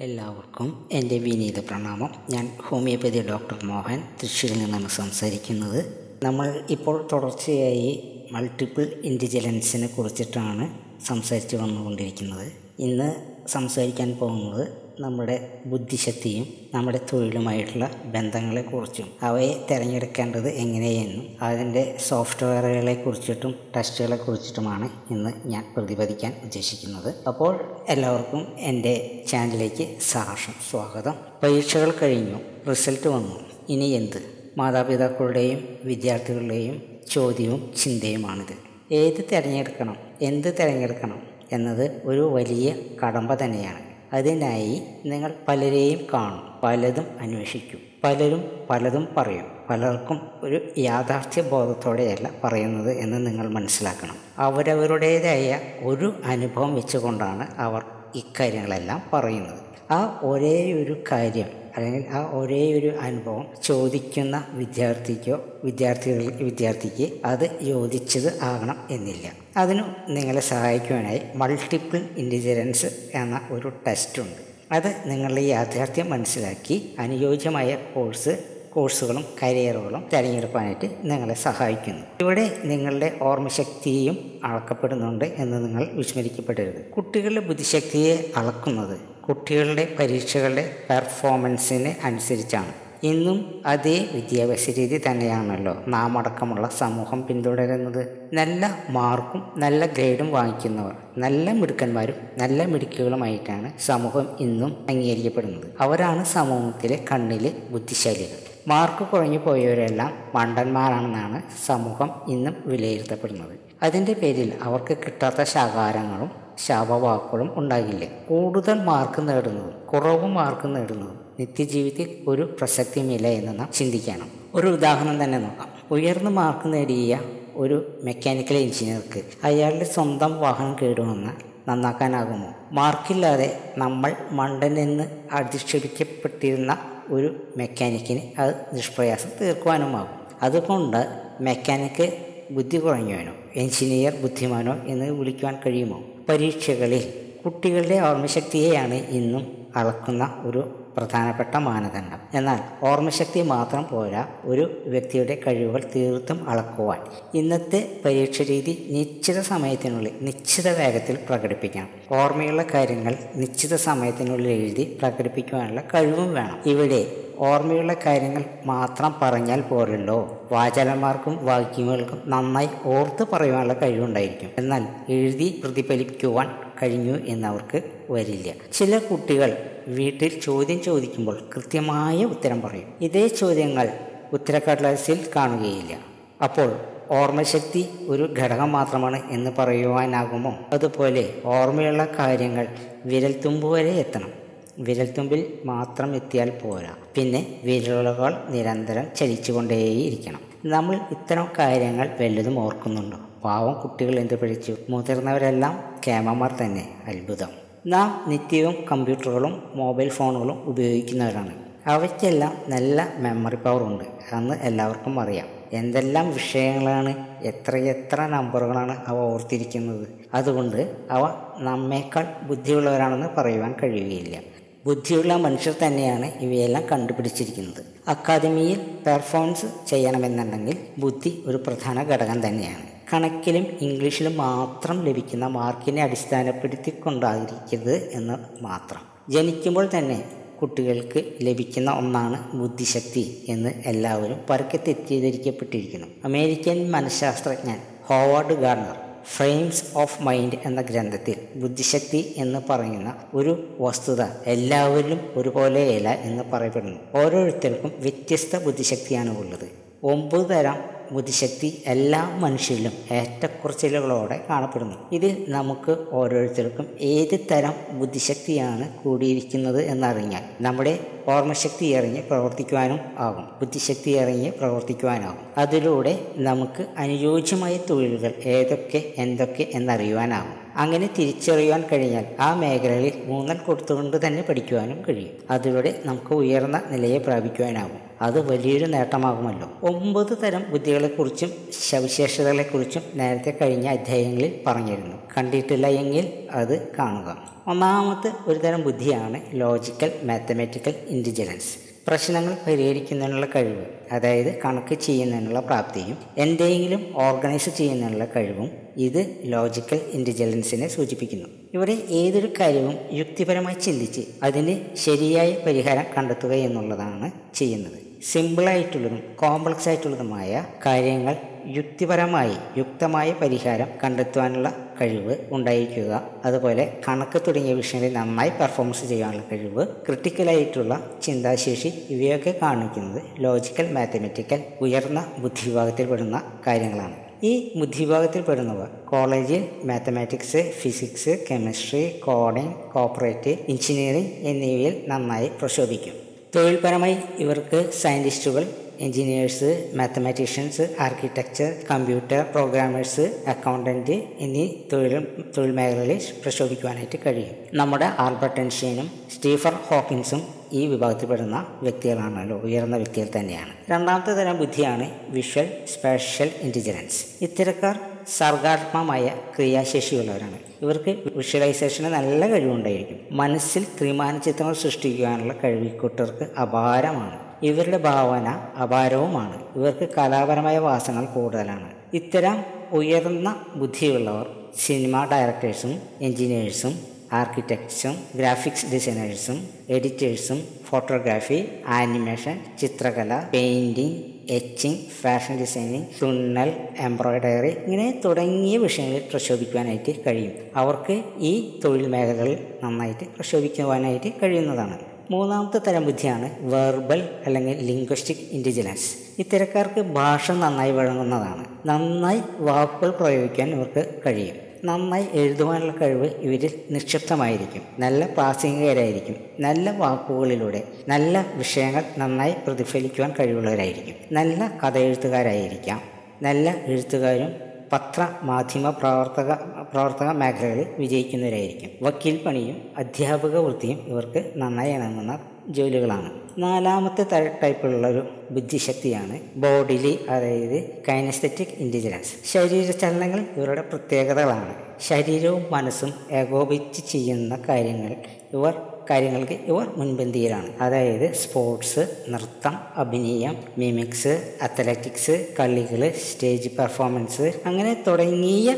എല്ലാവർക്കും എന്റെ വിനീത പ്രണാമം. ഞാൻ ഹോമിയോപ്പതി ഡോക്ടർ മോഹൻ തൃശ്ശൂരിൽ നിന്നാണ് സംസാരിക്കുന്നത്. നമ്മൾ ഇപ്പോൾ തുടർച്ചയായി മൾട്ടിപ്പിൾ ഇന്റലിജൻസിനെ കുറിച്ചിട്ടാണ് സംസാരിച്ച് വന്നുകൊണ്ടിരിക്കുന്നത്. ഇന്ന് സംസാരിക്കാൻ പോകുന്നത് നമ്മുടെ ബുദ്ധിശക്തിയും നമ്മുടെ തൊഴിലുമായിട്ടുള്ള ബന്ധങ്ങളെക്കുറിച്ചും അവയെ തിരഞ്ഞെടുക്കേണ്ടത് എങ്ങനെയെന്നും അതിന്റെ സോഫ്റ്റ്വെയറുകളെ കുറിച്ചിട്ടും ടെസ്റ്റുകളെ കുറിച്ചിട്ടുമാണ് ഇന്ന് ഞാൻ പ്രതിപാദിക്കാൻ ഉദ്ദേശിക്കുന്നത്. അപ്പോൾ എല്ലാവർക്കും എന്റെ ചാനലിലേക്ക് സഹർഷം സ്വാഗതം. പരീക്ഷകൾ കഴിഞ്ഞു റിസൾട്ട് വന്നു. ഇനി എന്ത്? മാതാപിതാക്കളുടെയും വിദ്യാർത്ഥികളുടെയും ചോദ്യവും ചിന്തയുമാണിത്. ഏത് തിരഞ്ഞെടുക്കണം എന്ത് തിരഞ്ഞെടുക്കണം എന്നത് ഒരു വലിയ കടമ്പ തന്നെയാണ്. അതിനായി നിങ്ങൾ പലരെയും കാണും. പലതും അന്വേഷിക്കും. പലരും പലതും പറയും. പലർക്കും ഒരു യാഥാർത്ഥ്യ ബോധത്തോടെയല്ല പറയുന്നത് എന്ന് നിങ്ങൾ മനസ്സിലാക്കണം. അവരവരുടേതായ ഒരു അനുഭവം വെച്ചുകൊണ്ടാണ് അവർ ഇക്കാര്യങ്ങളെല്ലാം പറയുന്നത്. ആ ഒരേ ഒരു കാര്യം അല്ലെങ്കിൽ ആ ഒരേ ഒരു അനുഭവം ചോദിക്കുന്ന വിദ്യാർത്ഥിക്കോ വിദ്യാർത്ഥികൾ വിദ്യാർത്ഥിക്ക് അത് യോജിച്ചത് ആകണം എന്നില്ല. അതിനു നിങ്ങളെ സഹായിക്കുവാനായി മൾട്ടിപ്പിൾ ഇന്റലിജൻസ് എന്ന ഒരു ടെസ്റ്റ് ഉണ്ട്. അത് നിങ്ങളുടെ യാഥാർത്ഥ്യം മനസ്സിലാക്കി അനുയോജ്യമായ കോഴ്സ് കോഴ്സുകളും കരിയറുകളും തിരഞ്ഞെടുക്കാനായിട്ട് നിങ്ങളെ സഹായിക്കുന്നു. ഇവിടെ നിങ്ങളുടെ ഓർമ്മശക്തിയും അളക്കപ്പെടുന്നുണ്ട് എന്ന് നിങ്ങൾ വിസ്മരിക്കപ്പെടരുത്. കുട്ടികളുടെ ബുദ്ധിശക്തിയെ അളക്കുന്നത് കുട്ടികളുടെ പരീക്ഷകളുടെ പെർഫോമൻസിന് അനുസരിച്ചാണ്. ഇന്നും അതേ വിദ്യാഭ്യാസ രീതി തന്നെയാണല്ലോ നാം അടക്കമുള്ള സമൂഹം പിന്തുടരുന്നത്. നല്ല മാർക്കും നല്ല ഗ്രേഡും വാങ്ങിക്കുന്നവർ നല്ല മിടുക്കന്മാരും നല്ല മിടുക്കുകളുമായിട്ടാണ് സമൂഹം ഇന്നും അംഗീകരിക്കപ്പെടുന്നത്. അവരാണ് സമൂഹത്തിലെ കണ്ണിലെ ബുദ്ധിശാലികൾ. മാർക്ക് കുറഞ്ഞു പോയവരെല്ലാം മണ്ടന്മാരാണെന്നാണ് സമൂഹം ഇന്നും വിലയിരുത്തപ്പെടുന്നത്. അതിന്റെ പേരിൽ അവർക്ക് കിട്ടാത്ത ശകാരങ്ങളും ശാപവാക്കുകളും ഉണ്ടാകില്ല? കൂടുതൽ മാർക്ക് നേടുന്നതും കുറവ് മാർക്ക് നേടുന്നതും നിത്യജീവിതത്തിൽ ഒരു പ്രസക്തിയുമില്ല എന്ന് നാം ചിന്തിക്കണം. ഒരു ഉദാഹരണം തന്നെ നോക്കാം. ഉയർന്ന മാർക്ക് നേടിയ ഒരു മെക്കാനിക്കൽ എഞ്ചിനീയർക്ക് അയാളുടെ സ്വന്തം വാഹനം കേടുവന്ന് നന്നാക്കാനാകുമോ? മാർക്കില്ലാതെ നമ്മൾ മണ്ടനെന്ന് അധിക്ഷേപിക്കപ്പെട്ടിരുന്ന ഒരു മെക്കാനിക്കിന് അത് നിഷ്പ്രയാസം തീർക്കുവാനുമാകും. അതുകൊണ്ട് മെക്കാനിക്ക് ബുദ്ധി കുറഞ്ഞവനോ എഞ്ചിനീയർ ബുദ്ധിമാനോ എന്ന് വിളിക്കുവാൻ കഴിയുമോ? പരീക്ഷകളിൽ കുട്ടികളുടെ ഓർമ്മശക്തിയെയാണ് ഇന്നും അളക്കുന്ന ഒരു പ്രധാനപ്പെട്ട മാനദണ്ഡം. എന്നാൽ ഓർമ്മശക്തി മാത്രം പോരാ ഒരു വ്യക്തിയുടെ കഴിവുകൾ തീർത്തും അളക്കുവാൻ. ഇന്നത്തെ പരീക്ഷ രീതി നിശ്ചിത സമയത്തിനുള്ളിൽ നിശ്ചിത വേഗത്തിൽ പ്രകടിപ്പിക്കണം. ഓർമ്മയുള്ള കാര്യങ്ങൾ നിശ്ചിത സമയത്തിനുള്ളിൽ എഴുതി പ്രകടിപ്പിക്കുവാനുള്ള കഴിവും വേണം. ഇവിടെ ഓർമ്മയുള്ള കാര്യങ്ങൾ മാത്രം പറഞ്ഞാൽ പോരല്ലോ. വാചകന്മാർക്കും വാക്യങ്ങൾക്കും നന്നായി ഓർത്ത് പറയുവാനുള്ള കഴിവുണ്ടായിരിക്കും. എന്നാൽ എഴുതി പ്രതിഫലിക്കുവാൻ കഴിഞ്ഞു എന്നവർക്ക് വരില്ല. ചില കുട്ടികൾ വീട്ടിൽ ചോദ്യം ചോദിക്കുമ്പോൾ കൃത്യമായ ഉത്തരം പറയും. ഇതേ ചോദ്യങ്ങൾ ഉത്തരക്കടലാസിൽ കാണുകയില്ല. അപ്പോൾ ഓർമ്മശക്തി ഒരു ഘടകം മാത്രമാണ് എന്ന് പറയുവാനാകുമോ? അതുപോലെ ഓർമ്മയുള്ള കാര്യങ്ങൾ വിരൽത്തുമ്പ് വരെ എത്തണം. വിരൽത്തുമ്പിൽ മാത്രം എത്തിയാൽ പോരാ. പിന്നെ വിരലുകൾ നിരന്തരം ചലിച്ചുകൊണ്ടേയിരിക്കണം. നമ്മൾ ഇത്തരം കാര്യങ്ങൾ വല്ലതും ഓർക്കുന്നുണ്ടോ? പാവം കുട്ടികൾ എന്ത് പഠിച്ചു? മുതിർന്നവരെല്ലാം കേമന്മാർ തന്നെ. അത്ഭുതം. നാം നിത്യവും കമ്പ്യൂട്ടറുകളും മൊബൈൽ ഫോണുകളും ഉപയോഗിക്കുന്നവരാണ്. അവയ്ക്കെല്ലാം നല്ല മെമ്മറി പവർ ഉണ്ട്. അന്ന് എല്ലാവർക്കും അറിയാം. എന്തെല്ലാം വിഷയങ്ങളാണ് എത്രയെത്ര നമ്പറുകളാണ് അവ ഓർത്തിരിക്കുന്നത്. അതുകൊണ്ട് അവ നമ്മേക്കാൾ ബുദ്ധിയുള്ളവരാണെന്ന് പറയുവാൻ കഴിയുകയില്ല. ബുദ്ധിയുള്ള മനുഷ്യർ തന്നെയാണ് ഇവയെല്ലാം കണ്ടുപിടിച്ചിരിക്കുന്നത്. അക്കാദമിയിൽ പെർഫോമൻസ് ചെയ്യണമെന്നുണ്ടെങ്കിൽ ബുദ്ധി ഒരു പ്രധാന ഘടകം തന്നെയാണ്. കണക്കിലും ഇംഗ്ലീഷിലും മാത്രം ലഭിക്കുന്ന മാർക്കിനെ അടിസ്ഥാനപ്പെടുത്തിക്കൊണ്ടായിരിക്കരുത് എന്ന് മാത്രം. ജനിക്കുമ്പോൾ തന്നെ കുട്ടികൾക്ക് ലഭിക്കുന്ന ഒന്നാണ് ബുദ്ധിശക്തി എന്ന് എല്ലാവരും പരക്കെ തെറ്റിദ്ധരിക്കപ്പെട്ടിരിക്കുന്നു. American മനഃശാസ്ത്രജ്ഞൻ Howard Gardner frames of mind എന്ന ഗ്രന്ഥത്തിൽ ബുദ്ധിശക്തി എന്ന് പറയുന്ന ഒരു വസ്തുത എല്ലാവരിലും ഒരുപോലെയല്ല എന്ന് പറയപ്പെടുന്നു. ഓരോരുത്തർക്കും വ്യത്യസ്ത ബുദ്ധിശക്തിയാണ് ഉള്ളത്. ഒമ്പത് തരം ബുദ്ധിശക്തി എല്ലാ മനുഷ്യരിലും ഏറ്റക്കുറച്ചിലുകളോടെ കാണപ്പെടുന്നു. ഇതിൽ നമുക്ക് ഓരോരുത്തർക്കും ഏത് തരം ബുദ്ധിശക്തിയാണ് കൂടിയിരിക്കുന്നത് എന്നറിഞ്ഞാൽ നമ്മുടെ ഓർമ്മശക്തി ഇറങ്ങി പ്രവർത്തിക്കുവാനും ആകും. ബുദ്ധിശക്തി ഇറങ്ങി പ്രവർത്തിക്കുവാനാകും. അതിലൂടെ നമുക്ക് അനുയോജ്യമായ തൊഴിലുകൾ ഏതൊക്കെ എന്തൊക്കെ എന്നറിയുവാനാകും. അങ്ങനെ തിരിച്ചറിയുവാൻ കഴിഞ്ഞാൽ ആ മേഖലയിൽ മൂന്നൽ കൊടുത്തുകൊണ്ട് തന്നെ പഠിക്കുവാനും കഴിയും. അതിലൂടെ നമുക്ക് ഉയർന്ന നിലയെ പ്രാപിക്കുവാനാകും. അത് വലിയൊരു നേട്ടമാകുമല്ലോ. ഒമ്പത് തരം ബുദ്ധികളെക്കുറിച്ചും സവിശേഷതകളെക്കുറിച്ചും നേരത്തെ കഴിഞ്ഞ അധ്യായങ്ങളിൽ പറഞ്ഞിരുന്നു. കണ്ടിട്ടില്ല എങ്കിൽ അത് കാണുക. ഒന്നാമത്തെ ഒരു തരം ബുദ്ധിയാണ് ലോജിക്കൽ മാത്തമാറ്റിക്കൽ ഇന്റലിജൻസ് പ്രശ്നങ്ങൾ പരിഹരിക്കുന്നതിനുള്ള കഴിവ് അതായത് കണക്ക് ചെയ്യുന്നതിനുള്ള പ്രാപ്തിയും എന്തെങ്കിലും ഓർഗനൈസ് ചെയ്യുന്നതിനുള്ള കഴിവും ഇത് ലോജിക്കൽ ഇന്റലിജൻസിനെ സൂചിപ്പിക്കുന്നു. ഇവിടെ ഏതൊരു കാര്യവും യുക്തിപരമായി ചിന്തിച്ച് അതിന് ശരിയായ പരിഹാരം കണ്ടെത്തുക എന്നുള്ളതാണ് ചെയ്യുന്നത്. സിമ്പിളായിട്ടുള്ളതും കോംപ്ലക്സ് ആയിട്ടുള്ളതുമായ കാര്യങ്ങൾ യുക്തിപരമായി യുക്തമായ പരിഹാരം കണ്ടെത്തുവാനുള്ള കഴിവ് ഉണ്ടായിരിക്കുക. അതുപോലെ കണക്ക് തുടങ്ങിയ വിഷയങ്ങളിൽ നന്നായി പെർഫോമൻസ് ചെയ്യാനുള്ള കഴിവ് ക്രിട്ടിക്കലായിട്ടുള്ള ചിന്താശേഷി ഇവയൊക്കെ കാണിക്കുന്നത് ലോജിക്കൽ മാത്തമെറ്റിക്കൽ ഉയർന്ന ബുദ്ധിവിഭാഗത്തിൽ പെടുന്ന കാര്യങ്ങളാണ്. ഈ ബുദ്ധിവിഭാഗത്തിൽ പെടുന്നവർ കോളേജിൽ mathematics physics chemistry coding corporate engineering എന്നിവയിൽ നന്നായി പ്രശോഭിക്കും. തൊഴിൽപരമായി ഇവർക്ക് സയന്റിസ്റ്റുകൾ engineers mathematicians architecture computer programmers accountant എന്നീ തൊഴിൽ തൊഴിൽ മേഖലകളിൽ പ്രശോഭിക്കുവാനായിട്ട് കഴിയും. നമ്മുടെ ആൽബർട്ട് ഐൻസ്റ്റീനും സ്റ്റീഫർ ഹോക്കിൻസും ഈ വിഭാഗത്തിൽപ്പെടുന്ന വ്യക്തികളാണല്ലോ ഉയർന്ന വ്യക്തികൾ തന്നെയാണ്. രണ്ടാമത്തെ തരം ബുദ്ധിയാണ് വിഷ്വൽ സ്പേഷ്യൽ ഇന്റലിജൻസ് ഇത്തരക്കാർ സർഗാത്മകമായ ക്രിയാശേഷിയുള്ളവരാണ്. ഇവർക്ക് വിഷ്വലൈസേഷന് നല്ല കഴിവുണ്ടായിരിക്കും. മനസ്സിൽ ത്രിമാന ചിത്രങ്ങൾ സൃഷ്ടിക്കുവാനുള്ള കഴിവ് ഇക്കൂട്ടർക്ക് അപാരമാണ്. ഇവരുടെ ഭാവന അപാരവുമാണ്. ഇവർക്ക് കലാപരമായ വാസനകൾ കൂടുതലാണ്. ഇത്തരം ഉയർന്ന ബുദ്ധിയുള്ളവർ സിനിമ ഡയറക്ടേഴ്സും എൻജിനീയേഴ്സും ആർക്കിടെക്ട്സും ഗ്രാഫിക്സ് ഡിസൈനേഴ്സും എഡിറ്റേഴ്സും ഫോട്ടോഗ്രാഫി ആനിമേഷൻ ചിത്രകല പെയിന്റിങ് എച്ചിങ് ഫാഷൻ ഡിസൈനിങ് തുന്നൽ എംബ്രോയ്ഡറി ഇങ്ങനെ തുടങ്ങിയ വിഷയങ്ങളിൽ പ്രക്ഷോഭിക്കുവാനായിട്ട് കഴിയും. അവർക്ക് ഈ തൊഴിൽ മേഖലകളിൽ നന്നായിട്ട് പ്രക്ഷോഭിക്കുവാനായിട്ട് കഴിയുന്നതാണ്. മൂന്നാമത്തെ തരം ബുദ്ധിയാണ് വെർബൽ അല്ലെങ്കിൽ ലിംഗ്വിസ്റ്റിക് ഇന്റലിജൻസ് ഇത്തരക്കാർക്ക് ഭാഷ നന്നായി വഴങ്ങുന്നതാണ്. നന്നായി വാക്കുകൾ പ്രയോഗിക്കാൻ ഇവർക്ക് കഴിയും. നന്നായി എഴുതുവാനുള്ള കഴിവ് ഇവരിൽ നിക്ഷിപ്തമായിരിക്കും. നല്ല പ്രാസംഗികരായിരിക്കും. നല്ല വാക്കുകളിലൂടെ നല്ല വിഷയങ്ങൾ നന്നായി പ്രതിഫലിക്കുവാൻ കഴിവുള്ളവരായിരിക്കും. നല്ല കഥ എഴുത്തുകാരായിരിക്കാം നല്ല എഴുത്തുകാരും പത്ര മാധ്യമ പ്രവർത്തക പ്രവർത്തക മേഖലകളിൽ വിജയിക്കുന്നവരായിരിക്കും. വക്കീൽ പണിയും അധ്യാപക വൃത്തിയും ഇവർക്ക് നന്നായി ഇണങ്ങുന്ന ജോലികളാണ്. നാലാമത്തെ ടൈപ്പിലുള്ളൊരു ബുദ്ധിശക്തിയാണ് ബോഡിലി അതായത് കൈനസ്തറ്റിക് ഇന്റലിജൻസ് ശരീര ശരീരചലനങ്ങൾ ഇവരുടെ പ്രത്യേകതകളാണ്. ശരീരവും മനസ്സും ഏകോപിച്ച് ചെയ്യുന്ന കാര്യങ്ങൾ ഇവർ കാര്യങ്ങൾക്ക് ഇവർ മുൻപന്തിയിലാണ്. അതായത് സ്പോർട്സ് നൃത്തം അഭിനയം മിമിക്സ് അത്ലറ്റിക്സ് കളികൾ സ്റ്റേജ് പെർഫോമൻസ് അങ്ങനെ തുടങ്ങിയ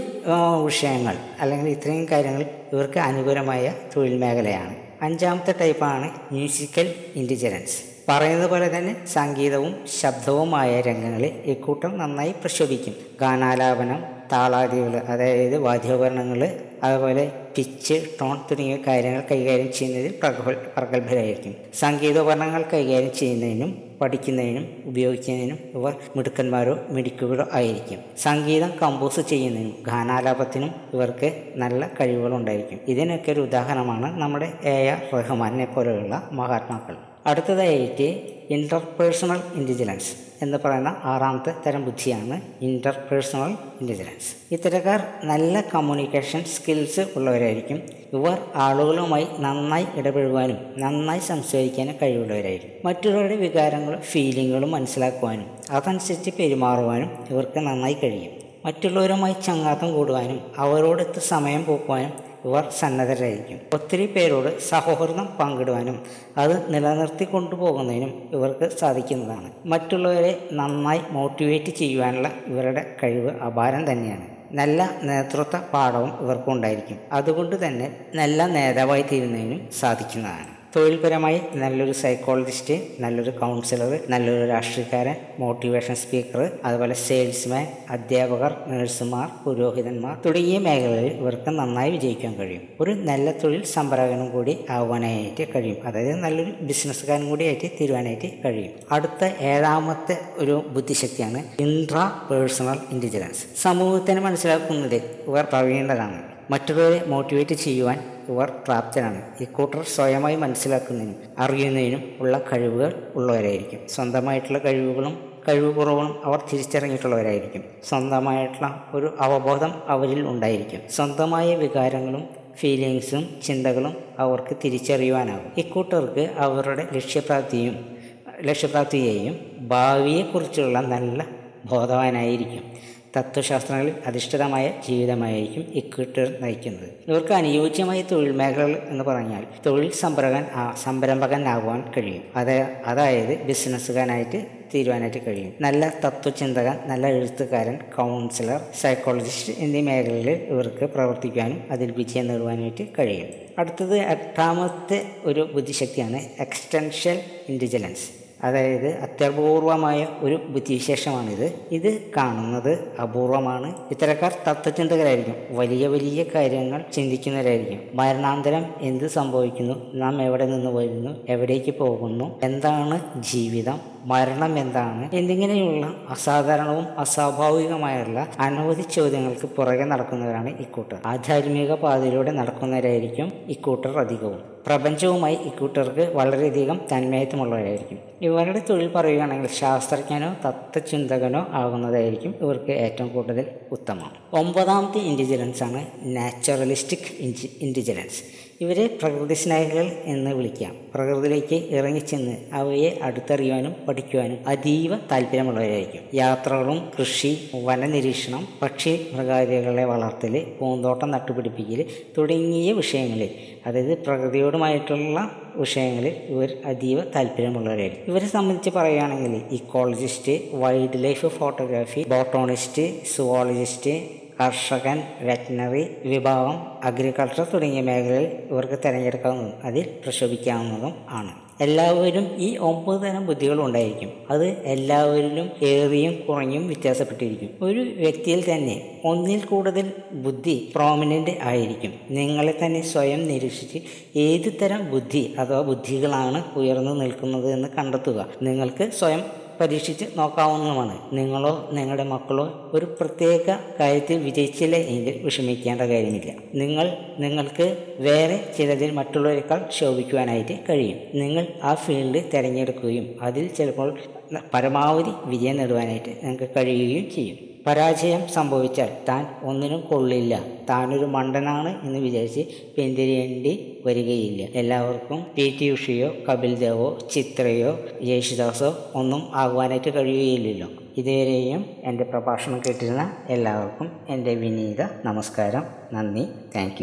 വിഷയങ്ങൾ അല്ലെങ്കിൽ ഇത്രയും കാര്യങ്ങൾ ഇവർക്ക് അനുകൂലമായ തൊഴിൽ മേഖലയാണ്. അഞ്ചാമത്തെ ടൈപ്പാണ് മ്യൂസിക്കൽ ഇന്റലിജൻസ് പറയുന്നത് പോലെ തന്നെ സംഗീതവും ശബ്ദവുമായ രംഗങ്ങളിൽ ഇക്കൂട്ടം നന്നായി പ്രക്ഷോഭിക്കും ഗാനാലാപനം താളാദികൾ അതായത് വാദ്യോപകരണങ്ങൾ അതുപോലെ പിച്ച് ടോൺ തുടങ്ങിയ കാര്യങ്ങൾ കൈകാര്യം ചെയ്യുന്നതിൽ പ്രഗത്ഭരായിരിക്കും. സംഗീതോപകരണങ്ങൾ കൈകാര്യം ചെയ്യുന്നതിനും പഠിക്കുന്നതിനും ഉപയോഗിക്കുന്നതിനും ഇവർ മിടുക്കന്മാരോ മിടുക്കുകളോ ആയിരിക്കും. സംഗീതം കമ്പോസ് ചെയ്യുന്നതിനും ഗാനാലാപത്തിനും ഇവർക്ക് നല്ല കഴിവുകളുണ്ടായിരിക്കും. ഇതിനൊക്കെ ഒരു ഉദാഹരണമാണ് നമ്മുടെ എ ആർ റഹ്മാനെ പോലെയുള്ള മഹാത്മാക്കൾ. അടുത്തതായിട്ട് ഇന്റർപേഴ്സണൽ ഇന്റലിജൻസ് എന്ന് പറയുന്ന ആറാമത്തെ തരം ബുദ്ധിയാണ് ഇന്റർപേഴ്സണൽ ഇന്റലിജൻസ് ഇത്തരക്കാർ നല്ല കമ്മ്യൂണിക്കേഷൻ സ്കിൽസ് ഉള്ളവരായിരിക്കും. ഇവർ ആളുകളുമായി നന്നായി ഇടപെടുവാനും നന്നായി സംസാരിക്കാനും കഴിവുള്ളവരായിരിക്കും. മറ്റുള്ളവരുടെ വികാരങ്ങളും ഫീലിങ്ങുകളും മനസ്സിലാക്കുവാനും അതനുസരിച്ച് പെരുമാറുവാനും ഇവർക്ക് നന്നായി കഴിയും. മറ്റുള്ളവരുമായി ചങ്ങാത്തം കൂടുവാനും അവരോടൊത്ത് സമയം പോക്കുവാനും ഇവർ സന്നദ്ധരായിരിക്കും. ഒത്തിരി പേരോട് സഹോദരം പങ്കിടുവാനും അത് നിലനിർത്തി കൊണ്ടുപോകുന്നതിനും ഇവർക്ക് സാധിക്കുന്നതാണ്. മറ്റുള്ളവരെ നന്നായി മോട്ടിവേറ്റ് ചെയ്യുവാനുള്ള ഇവരുടെ കഴിവ് അപാരം തന്നെയാണ്. നല്ല നേതൃത്വ പാഠവും ഇവർക്കുണ്ടായിരിക്കും. അതുകൊണ്ട് തന്നെ നല്ല നേതാവായി തീരുന്നതിനും സാധിക്കുന്നതാണ്. തൊഴിൽപരമായി നല്ലൊരു സൈക്കോളജിസ്റ്റ് നല്ലൊരു കൗൺസിലർ നല്ലൊരു രാഷ്ട്രീയക്കാരൻ മോട്ടിവേഷൻ സ്പീക്കർ അതുപോലെ സെയിൽസ്മാൻ അധ്യാപകർ നഴ്സുമാർ പുരോഹിതന്മാർ തുടങ്ങിയ മേഖലകളിൽ ഇവർക്ക് നന്നായി വിജയിക്കാൻ കഴിയും. ഒരു നല്ല തൊഴിൽ സംരംഭകനും കൂടി ആവാനായിട്ട് കഴിയും. അതായത് നല്ലൊരു ബിസിനസ്സുകാരൻ കൂടി ആയിട്ട് തീരുവാനായിട്ട് കഴിയും. അടുത്ത ഏഴാമത്തെ ഒരു ബുദ്ധിശക്തിയാണ് ഇൻട്രാ പേഴ്സണൽ ഇന്റലിജൻസ് സമൂഹത്തിന് മനസ്സിലാക്കുന്നത് ഇവർ പ്രവീണരാണ് മറ്റുള്ളവരെ മോട്ടിവേറ്റ് ചെയ്യുവാൻ ഇവർ പ്രാപ്തരാണ്. ഇക്കൂട്ടർ സ്വയമായി മനസ്സിലാക്കുന്നതിനും അറിയുന്നതിനും ഉള്ള കഴിവുകൾ ഉള്ളവരായിരിക്കും. സ്വന്തമായിട്ടുള്ള കഴിവുകളും കഴിവ് കുറവും അവർ തിരിച്ചറിഞ്ഞിട്ടുള്ളവരായിരിക്കും. സ്വന്തമായിട്ടുള്ള ഒരു അവബോധം അവരിൽ ഉണ്ടായിരിക്കും. സ്വന്തമായ വികാരങ്ങളും ഫീലിങ്സും ചിന്തകളും അവർക്ക് തിരിച്ചറിയുവാനാകും. ഇക്കൂട്ടർക്ക് അവരുടെ ലക്ഷ്യപ്രാപ്തിയും ലക്ഷ്യപ്രാപ്തിയെയും ഭാവിയെക്കുറിച്ചുള്ള നല്ല ബോധവാനായിരിക്കും. തത്വശാസ്ത്രങ്ങളിൽ അധിഷ്ഠിതമായ ജീവിതമായിരിക്കും ഇക്വിറ്റർ നയിക്കുന്നത്. ഇവർക്ക് അനുയോജ്യമായ തൊഴിൽ മേഖലകൾ എന്ന് പറഞ്ഞാൽ തൊഴിൽ സംരംഭകൻ സംരംഭകനാകുവാൻ കഴിയും. അത് അതായത് ബിസിനസ്സുകാരനായിട്ട് തീരുവാനായിട്ട് കഴിയും. നല്ല തത്വചിന്തകൻ നല്ല എഴുത്തുകാരൻ കൗൺസിലർ സൈക്കോളജിസ്റ്റ് എന്നീ മേഖലയിൽ ഇവർക്ക് പ്രവർത്തിക്കാനും അതിൽ വിജയം നേടുവാനായിട്ട് കഴിയും. അടുത്തത് എട്ടാമത്തെ ഒരു ബുദ്ധിശക്തിയാണ് എക്സ്റ്റൻഷ്യൽ ഇന്റലിജൻസ് അതായത് അത്യപൂർവമായ ഒരു ബുദ്ധിവിശേഷമാണിത്. ഇത് കാണുന്നത് അപൂർവമാണ്. ഇത്തരക്കാർ തത്വചിന്തകരായിരിക്കും. വലിയ വലിയ കാര്യങ്ങൾ ചിന്തിക്കുന്നവരായിരിക്കും. മരണാന്തരം എന്ത് സംഭവിക്കുന്നു? നാം എവിടെ നിന്ന് വരുന്നു? എവിടേക്ക് പോകുന്നു? എന്താണ് ജീവിതം? മരണം എന്താണ് എന്നിങ്ങനെയുള്ള അസാധാരണവും അസ്വാഭാവികമായുള്ള അനവധി ചോദ്യങ്ങൾക്ക് പുറകെ നടക്കുന്നവരാണ് ഇക്കൂട്ടർ ആധ്യാത്മിക പാതയിലൂടെ നടക്കുന്നവരായിരിക്കും ഇക്കൂട്ടർ അധികവും. പ്രപഞ്ചവുമായി ഇക്കൂട്ടർക്ക് വളരെയധികം തന്മയത്വമുള്ളവരായിരിക്കും. ഇവരുടെ തൊഴിൽ പറയുകയാണെങ്കിൽ ശാസ്ത്രജ്ഞനോ തത്വചിന്തകനോ ആകുന്നതായിരിക്കും ഇവർക്ക് ഏറ്റവും കൂടുതൽ ഉത്തമം. ഒമ്പതാമത്തെ ഇന്റലിജൻസ് ആണ് നാച്ചുറലിസ്റ്റിക് ഇന്റലിജൻസ് ഇവരെ പ്രകൃതി സ്നേഹികൾ എന്ന് വിളിക്കാം. പ്രകൃതിയിലേക്ക് ഇറങ്ങിച്ചെന്ന് അവയെ അടുത്തറിയുവാനും പഠിക്കുവാനും അതീവ താല്പര്യമുള്ളവരായിരിക്കും. യാത്രകളും കൃഷി വനനിരീക്ഷണം പക്ഷി മൃഗാദികളെ വളർത്തൽ പൂന്തോട്ടം നട്ടുപിടിപ്പിക്കൽ തുടങ്ങിയ വിഷയങ്ങളിൽ അതായത് പ്രകൃതിയോടുമായിട്ടുള്ള വിഷയങ്ങളിൽ ഇവർ അതീവ താല്പര്യമുള്ളവരായിരിക്കും. ഇവരെ സംബന്ധിച്ച് പറയുകയാണെങ്കിൽ ecologist wildlife photography botanist zoologist കർഷകൻ വെറ്റിനറി വിഭാഗം അഗ്രികൾച്ചർ തുടങ്ങിയ മേഖലയിൽ ഇവർക്ക് തിരഞ്ഞെടുക്കാവുന്നതും അതിൽ പ്രക്ഷോഭിക്കാവുന്നതും ആണ്. എല്ലാവരും ഈ ഒമ്പത് തരം ബുദ്ധികൾ ഉണ്ടായിരിക്കും. അത് എല്ലാവരിലും ഏറിയും കുറഞ്ഞും വ്യത്യാസപ്പെട്ടിരിക്കും. ഒരു വ്യക്തിയിൽ തന്നെ ഒന്നിൽ കൂടുതൽ ബുദ്ധി പ്രോമിനന്റ് ആയിരിക്കും. നിങ്ങളെ തന്നെ സ്വയം നിരീക്ഷിച്ച് ഏത് തരം ബുദ്ധി അഥവാ ബുദ്ധികളാണ് ഉയർന്നു നിൽക്കുന്നത് എന്ന് കണ്ടെത്തുക. നിങ്ങൾക്ക് സ്വയം പരീക്ഷിച്ച് നോക്കാവുന്നതുമാണ്. നിങ്ങളോ നിങ്ങളുടെ മക്കളോ ഒരു പ്രത്യേക കാര്യത്തിൽ വിജയിച്ചില്ല എങ്കിൽ വിഷമിക്കേണ്ട കാര്യമില്ല. നിങ്ങൾ നിങ്ങൾക്ക് വേറെ ചിലതിൽ മറ്റുള്ളവരെക്കാൾ ശോഭിക്കുവാനായിട്ട് കഴിയും. നിങ്ങൾ ആ ഫീൽഡ് തിരഞ്ഞെടുക്കുകയും അതിൽ ചിലപ്പോൾ പരമാവധി വിജയം നേടുവാനായിട്ട് നിങ്ങൾക്ക് കഴിയുകയും ചെയ്യും. പരാജയം സംഭവിച്ചാൽ താൻ ഒന്നിനും കൊള്ളില്ല. താനൊരു മണ്ടനാണ് എന്ന് വിചാരിച്ച് പിന്തിരിയേണ്ടി വരികയില്ല. എല്ലാവർക്കും പി ടി ഉഷയോ കപിൽ ദേവോ ചിത്രയോ യേശുദാസോ ഒന്നും ആകുവാനായിട്ട് കഴിയുകയില്ലല്ലോ. ഇതുവരെയും എന്റെ പ്രഭാഷണം കേട്ടിരുന്ന എല്ലാവർക്കും എന്റെ വിനീത നമസ്കാരം. നന്ദി. താങ്ക്